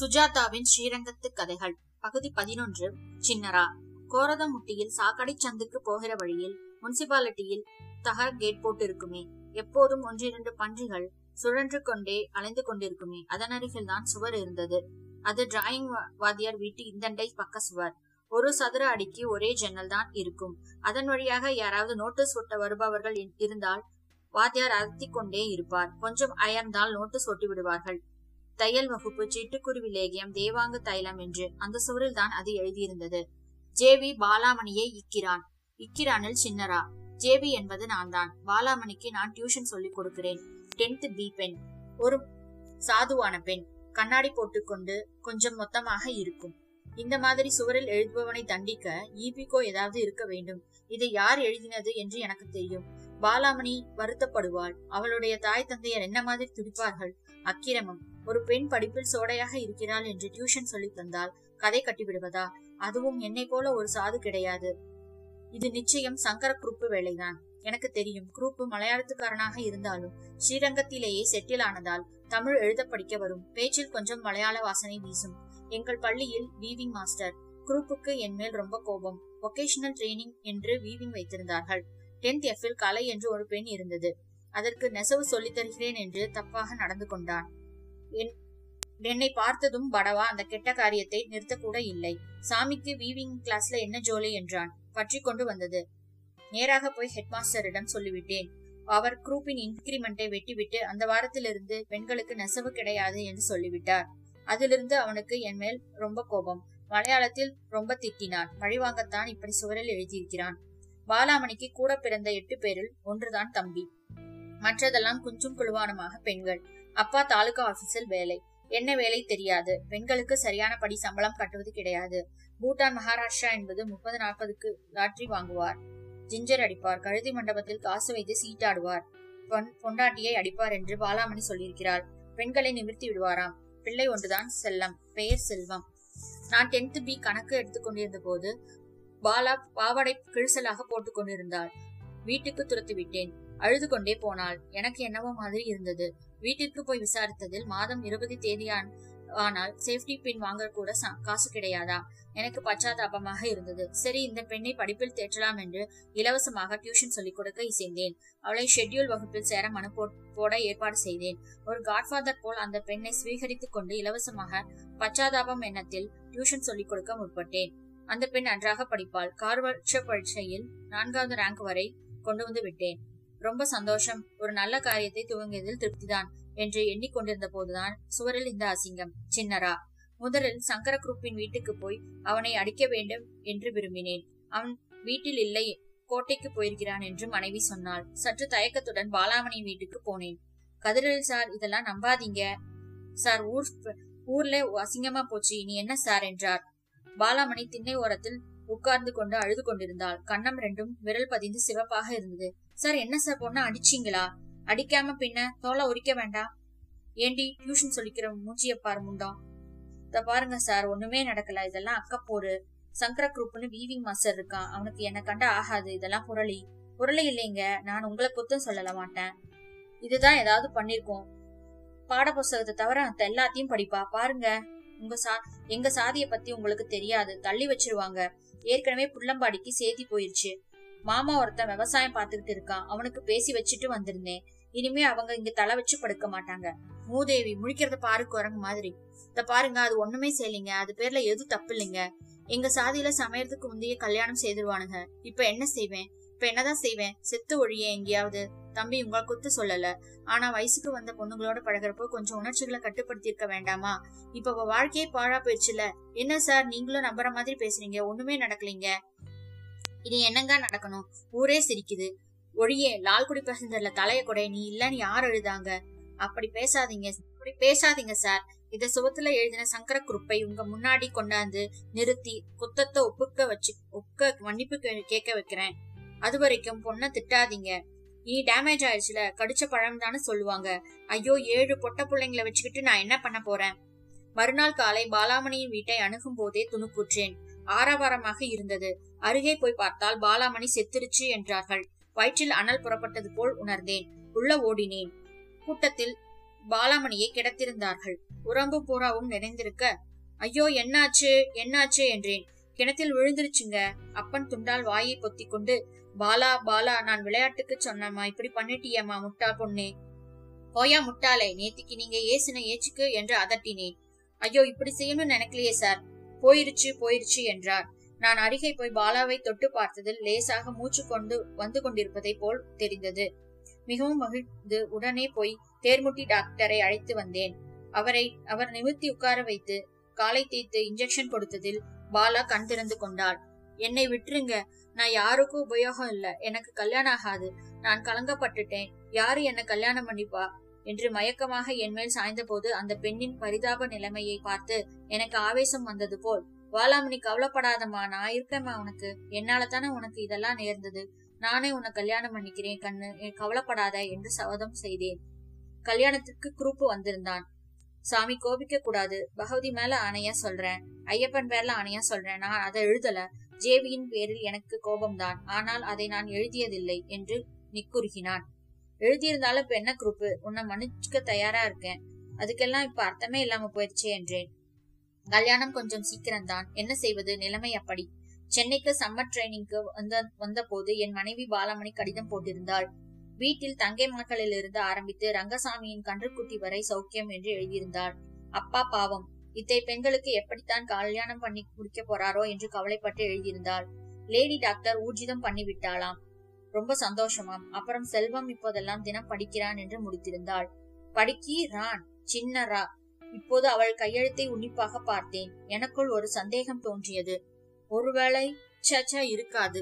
சுஜாதாவின் ஸ்ரீரங்கத்து கதைகள். பகுதி பதினொன்று சின்னரா. கோரதமுட்டியில் சாக்கடை சந்துக்கு போகிற வழியில் முனிசிபாலிட்டியில் தகர கேட் போட்டிருக்குமே. எப்போதும் ஒன்றிரண்டு பன்றிகள் சுழன்று கொண்டே அலைந்து கொண்டிருக்குமே. அதன் அருகில் தான் சுவர் இருந்தது. அது டிராயிங் வாத்தியார் வீட்டு இந்தண்டை பக்க சுவர். ஒரு சதுர அடிக்கு ஒரே ஜன்னல் தான் இருக்கும். அதன் வழியாக யாராவது நோட்டீஸ் ஒட்ட வருபவர்கள் இருந்தால் வாத்தியார் அழுத்தி கொண்டே இருப்பார். கொஞ்சம் அயர்ந்தால் நோட்டீஸ் ஒட்டி விடுவார்கள். தையல் வகுப்பு சிட்டுக்குருவி லேகியம் தேவாங்கு தைலம் என்று அந்த சுவரில் தான் அது எழுதியிருந்தது. ஜேவி பாலாமணியை இக்கிறான். இக்கிரானில் சின்னரா ஜேவி என்பது நான் தான். பாலாமணிக்கு நான் டியூஷன் சொல்லிக் கொடுக்கிறேன். டென்த் பி பெண். ஒரு சாதுவான பெண். கண்ணாடி போட்டுக்கொண்டு கொஞ்சம் மொத்தமாக இருக்கும். இந்த மாதிரி சுவரில் எழுதுபவனை தண்டிக்க ஈபிகோ ஏதாவது இருக்க வேண்டும். இதை யார் எழுதினது என்று எனக்கு தெரியும். பாலாமணி வருத்தப்படுவாள். அவளுடைய தாய் தந்தையர் என்ன மாதிரி துடிப்பார்கள்? அக்கிரமம். ஒரு பெண் படிப்பில் சோடையாக இருக்கிறாள் என்று டியூஷன் சொல்லி தந்தால் கதை கட்டிவிடுவதா? அதுவும் என்னை போல ஒரு சாது கிடையாது. இது நிச்சயம் சங்கர குரூப்பு வேலைதான். எனக்கு தெரியும் குரூப்பு மலையாளத்துக்காரனாக இருந்தாலும் ஸ்ரீரங்கத்திலேயே செட்டில் ஆனதால் தமிழ் எழுத படிக்க வரும். பேச்சில் கொஞ்சம் மலையாள வாசனை வீசும். எங்கள் பள்ளியில் வீவிங் மாஸ்டர் குரூப்புக்கு என் மேல் ரொம்ப கோபம். ஒகேஷனல் ட்ரைனிங் என்று வீவிங் வைத்திருந்தார்கள். டென்த் எஃப் கலை என்று ஒரு பெண் இருந்தது. அதற்கு நெசவு சொல்லித் தருகிறேன் என்று தப்பாக நடந்து கொண்டான். என்- என்னை பார்த்ததும் படவா அந்த கெட்ட காரியத்தை நிறுத்தக்கூட இல்லை. சாமிக்கு வீவிங் கிளாஸ்ல என்ன ஜோலி என்றான். பற்றி கொண்டு வந்தது. நேராக போய் ஹெட்மாஸ்டரிடம் சொல்லிவிட்டேன். அவர் குரூப்பின் இன்கிரிமெண்டை வெட்டிவிட்டு அந்த வாரத்திலிருந்து பெண்களுக்கு நெசவு கிடையாது என்று சொல்லிவிட்டார். அதிலிருந்து அவனுக்கு என் மேல் ரொம்ப கோபம். மலையாளத்தில் ரொம்ப திட்டினான். பழிவாங்கத்தான் இப்படி சுவரில் எழுதியிருக்கிறான். பாலாமணிக்கு கூட பிறந்த எட்டு பேரில் ஒன்றுதான் தம்பி. மற்றதெல்லாம் குஞ்சும் குழுவானுமாக பெண்கள். அப்பா தாலுகா ஆபீஸில் வேலை. என்ன வேலை தெரியாது. பெண்களுக்கு சரியான படி சம்பளம் கட்டுவது கிடையாது. பூட்டான் மகாராஷ்டிரா என்பது முப்பது நாற்பதுக்கு லாட்ரி வாங்குவார். ஜிஞ்சர் அடிப்பார். கழுதி மண்டபத்தில் காசு வைத்து சீட்டாடுவார். பொண்டாட்டியை அடிப்பார் என்று பாலாமணி சொல்லியிருக்கிறார். பெண்களை நிமிர்த்தி விடுவாராம். பிள்ளை ஒன்றுதான் செல்லம். பெயர் செல்வம். நான் டென்த் பி கணக்கு எடுத்துக்கொண்டிருந்த போது பாலா பாவாடை கிழிசலாக போட்டுக் கொண்டிருந்தாள். வீட்டுக்கு துரத்து விட்டேன் அழுது கொண்டே போனாள். எனக்கு என்னவோ மாதிரி இருந்தது. வீட்டிற்கு போய் விசாரித்ததில் மாதம் இருபது தேதியான் ஆனால் சேஃப்டி பின் வாங்க கூட காசு கிடையாதா? எனக்கு பச்சாதாபமாக இருந்தது. சரி இந்த பெண்ணை படிப்பில் தேற்றலாம் என்று இலவசமாக டியூஷன் சொல்லிக் கொடுக்க இசைந்தேன். அவளை ஷெட்யூல் வகுப்பில் சேர மனு போட ஏற்பாடு செய்தேன். ஒரு காட்ஃபாதர் போல் அந்த பெண்ணை ஸ்வீகரித்துக் கொண்டு இலவசமாக பச்சாதாபம் எண்ணத்தில் டியூஷன் சொல்லிக் கொடுக்க முற்பட்டேன். அந்த பெண் நன்றாக படிப்பாள். கார்வர்ஷ பரீட்சையில் நான்காவது ரேங்க் வரை கொண்டு வந்து விட்டேன். ரொம்ப சந்தோஷம். ஒரு நல்ல காரியத்தை துவங்கியதில் திருப்திதான் என்று எண்ணிக்கொண்டிருந்த போதுதான் சுவரில் இந்த அசிங்கம். சின்னரா முதலில் சங்கர குரூப்பின் வீட்டுக்கு போய் அவனை அடிக்க வேண்டும் என்று விரும்பினேன். அவன் வீட்டில் இல்லை கோட்டைக்கு போயிருக்கிறான் என்று மனைவி சொன்னாள். சற்று தயக்கத்துடன் பாலாமணி வீட்டுக்கு போனேன். கதிரல் சார் இதெல்லாம் நம்பாதீங்க. சார் ஊர் ஊர்ல அசிங்கமா போச்சு. இனி என்ன சார் என்றார். பாலாமணி திண்ணை ஓரத்தில் உட்கார்ந்து கொண்டு அழுது கொண்டிருந்தாள். கண்ணம் ரெண்டும் விரல் பதிந்து சிவப்பாக இருந்தது. சார் என்ன சார் பொண்ணு அடிச்சீங்களா? அடிக்காம பின்ன தோலை உரிக்க வேண்டாம்? ஏண்டி டியூஷன் சொல்லிக்கிற மூச்சிய பாரு இத பாருங்க சார் ஒண்ணுமே நடக்கல. இதெல்லாம் அக்கப்போரு சங்கர குரூப்னு வீவிங் மாஸ்டர் இருக்கான். அவனுக்கு என்ன கண்ட ஆகாது. இதெல்லாம் புரளி. புரளி இல்லைங்க. நான் உங்களை குத்தம் சொல்லல மாட்டேன். இதுதான் ஏதாவது பண்ணிருக்கோம். பாட புஸ்தகத்தை தவிர அந்த எல்லாத்தையும் படிப்பா? பாருங்க. உங்க சா எங்க சாதிய பத்தி உங்களுக்கு தெரியாது. தள்ளி வச்சிருவாங்க. ஏற்கனவே புள்ளம்பாடிக்கு சேதி போயிருச்சு. மாமா ஒருத்தன் விவசாயம் பாத்துக்கிட்டு இருக்கான். அவனுக்கு பேசி வச்சுட்டு வந்திருந்தேன். இனிமே அவங்க இங்க தலை வச்சு படுக்க மாட்டாங்க. மூதேவி முழிக்கிறத பாரு குரங்கு மாதிரி. இத பாருங்க அது ஒண்ணுமே செய்யலைங்க. அது பேர்ல எதுவும் தப்பு இல்லைங்க. எங்க சாதியில சமையறதுக்கு முந்தைய கல்யாணம் செய்திருவானுங்க. இப்ப என்ன செய்வேன்? இப்ப என்னதான் செய்வேன்? செத்து ஒழிய எங்கேயாவது? தம்பி உங்களை குத்து சொல்லல. ஆனா வயசுக்கு வந்த பொண்ணுங்களோட பழகுறப்போ கொஞ்சம் உணர்ச்சிகளை கட்டுப்படுத்தி இருக்க வேண்டாமா? இப்ப அவ வாழ்க்கையே பாழா போயிடுச்சுல என்ன சார்? நீங்களும் நம்புற மாதிரி பேசுறீங்க. ஒண்ணுமே நடக்கலீங்க. இது என்னங்க நடக்கணும்? ஊரே சிரிக்குது. ஒழியே லால்குடி பேசஞ்சர்ல தலைய கொடை. நீ இல்லன்னு யார் எழுதாங்க அப்படி பேசாதீங்க. அப்படி பேசாதீங்க சார். இத சுவத்துல எழுதின சங்கர குருப்பை உங்க முன்னாடி கொண்டாந்து நிறுத்தி குத்தத்தை ஒப்புக்க வச்சு ஒக்க மன்னிப்பு கே- கேட்க வைக்கிறேன். அது வரைக்கும் பொண்ண திட்டாதீங்க. நீ டேமேஜ் ஆயிடுச்சுல கடிச்ச பழம் தானே சொல்லுவாங்க. ஐயோ ஏழு பொட்ட பிள்ளைங்களை வச்சுக்கிட்டு நான் என்ன பண்ண போறேன்? மறுநாள் காலை பாலாமணியின் வீட்டை அணுகும் போதே துணுக்குற்றேன் ஆரவாரமாக இருந்தது. அருகே போய் பார்த்தால் பாலாமணி செத்துருச்சு என்றார்கள். வயிற்றில் அனல் புறப்பட்டது போல் உணர்ந்தேன். உள்ள ஓடினேன். கூட்டத்தில் பாலாமணியை கிடத்திருந்தார்கள். உறம்பு பூராவும் நிறைந்திருக்க ஐயோ என்னாச்சு? என்னாச்சு? என்றேன். கிணத்தில் விழுந்துருச்சுங்க. அப்பன் துண்டால் வாயை பொத்தி கொண்டு பாலா பாலா நான் விளையாட்டுக்கு சொன்னம்மா. இப்படி பண்ணிட்டியம்மா முட்டா பொண்ணே. போயா முட்டாளே நேத்திக்கு நீங்க ஏசின ஏச்சுக்கு என்று அதட்டினேன். ஐயோ இப்படி செய்யணும்னு நினைக்கலையே சார். போயிருச்சு போயிருச்சு என்றார். நான் அருகே போய் பாலாவை தொட்டு பார்த்ததில் லேசாக மூச்சு கொண்டு வந்து கொண்டிருப்பதை போல் தெரிந்தது. மிகவும் மகிழ்ந்து உடனே போய் தேர்முட்டி டாக்டரை அழைத்து வந்தேன். அவரை அவர் நிமித்தி உட்கார வைத்து காலை தேய்த்து இன்ஜெக்ஷன் கொடுத்ததில் பாலா கண் திறந்து கொண்டாள். என்னை விட்டுருங்க நான் யாருக்கும் உபயோகம் இல்ல. எனக்கு கல்யாணம் ஆகாது. நான் கலங்கப்பட்டுட்டேன். யாரு என்ன கல்யாணம் பண்ணிப்பா? என்று மயக்கமாக என் மேல் சாய்ந்த போது அந்த பெண்ணின் பரிதாப நிலைமையை பார்த்து எனக்கு ஆவேசம் வந்தது போல் வாலாமணி கவலைப்படாதம்மா. நான் இருக்கேம்மா உனக்கு. என்னால தானே உனக்கு இதெல்லாம் நேர்ந்தது. நானே உன்னை கல்யாணம் பண்ணிக்கிறேன். கண்ணு கவலைப்படாத என்று சபதம் செய்தேன். கல்யாணத்துக்கு குரூப்பு வந்திருந்தான். சாமி கோபிக்க கூடாது பகவதி மேல ஆணையா சொல்றேன். ஐயப்பன் பேர்ல ஆணையா சொல்றேன். நான் அதை எழுதல. ஜேவியின் பேரில் எனக்கு கோபம்தான். ஆனால் அதை நான் எழுதியதில்லை என்று நிக்குறுகினான். எழுதியிருந்தாலும் இப்ப என்ன குரூப்பு உன்னை மன்னிச்சுக்க தயாரா இருக்கேன். அதுக்கெல்லாம் இப்ப அர்த்தமே இல்லாம போயிடுச்சே என்றேன். கல்யாணம் கொஞ்சம் சீக்கிரம் தான் என்ன செய்வது? நிலைமை அப்படி. சென்னைக்கு சம்மர் ட்ரைனிங்க்கு வந்த வந்த போது என் மனைவி பாலமணி கடிதம் போட்டிருந்தாள். வீட்டில் தங்கை மகளில் இருந்து ஆரம்பித்து ரங்கசாமியின் கன்றுக்குட்டி வரை சௌக்கியம் என்று எழுதியிருந்தாள். அப்பா பாவம். இத்தை பெண்களுக்கு எப்படித்தான் கல்யாணம் பண்ணி முடிக்க போறாரோ என்று கவலைப்பட்டு எழுதியிருந்தாள். லேடி டாக்டர் ஊர்ஜிதம் பண்ணி விட்டாளாம் ரொம்ப சந்தோஷமாம். அப்புறம் செல்வம் இப்போதெல்லாம் தினம் படிக்கிறான் என்று முடித்திருந்தாள். படிக்கிறான் சின்னரா இப்போது அவள் கையெழுத்தை உன்னிப்பாக பார்த்தேன். எனக்குள் ஒரு சந்தேகம் தோன்றியது. ஒருவேளை சச்சா இருக்காது.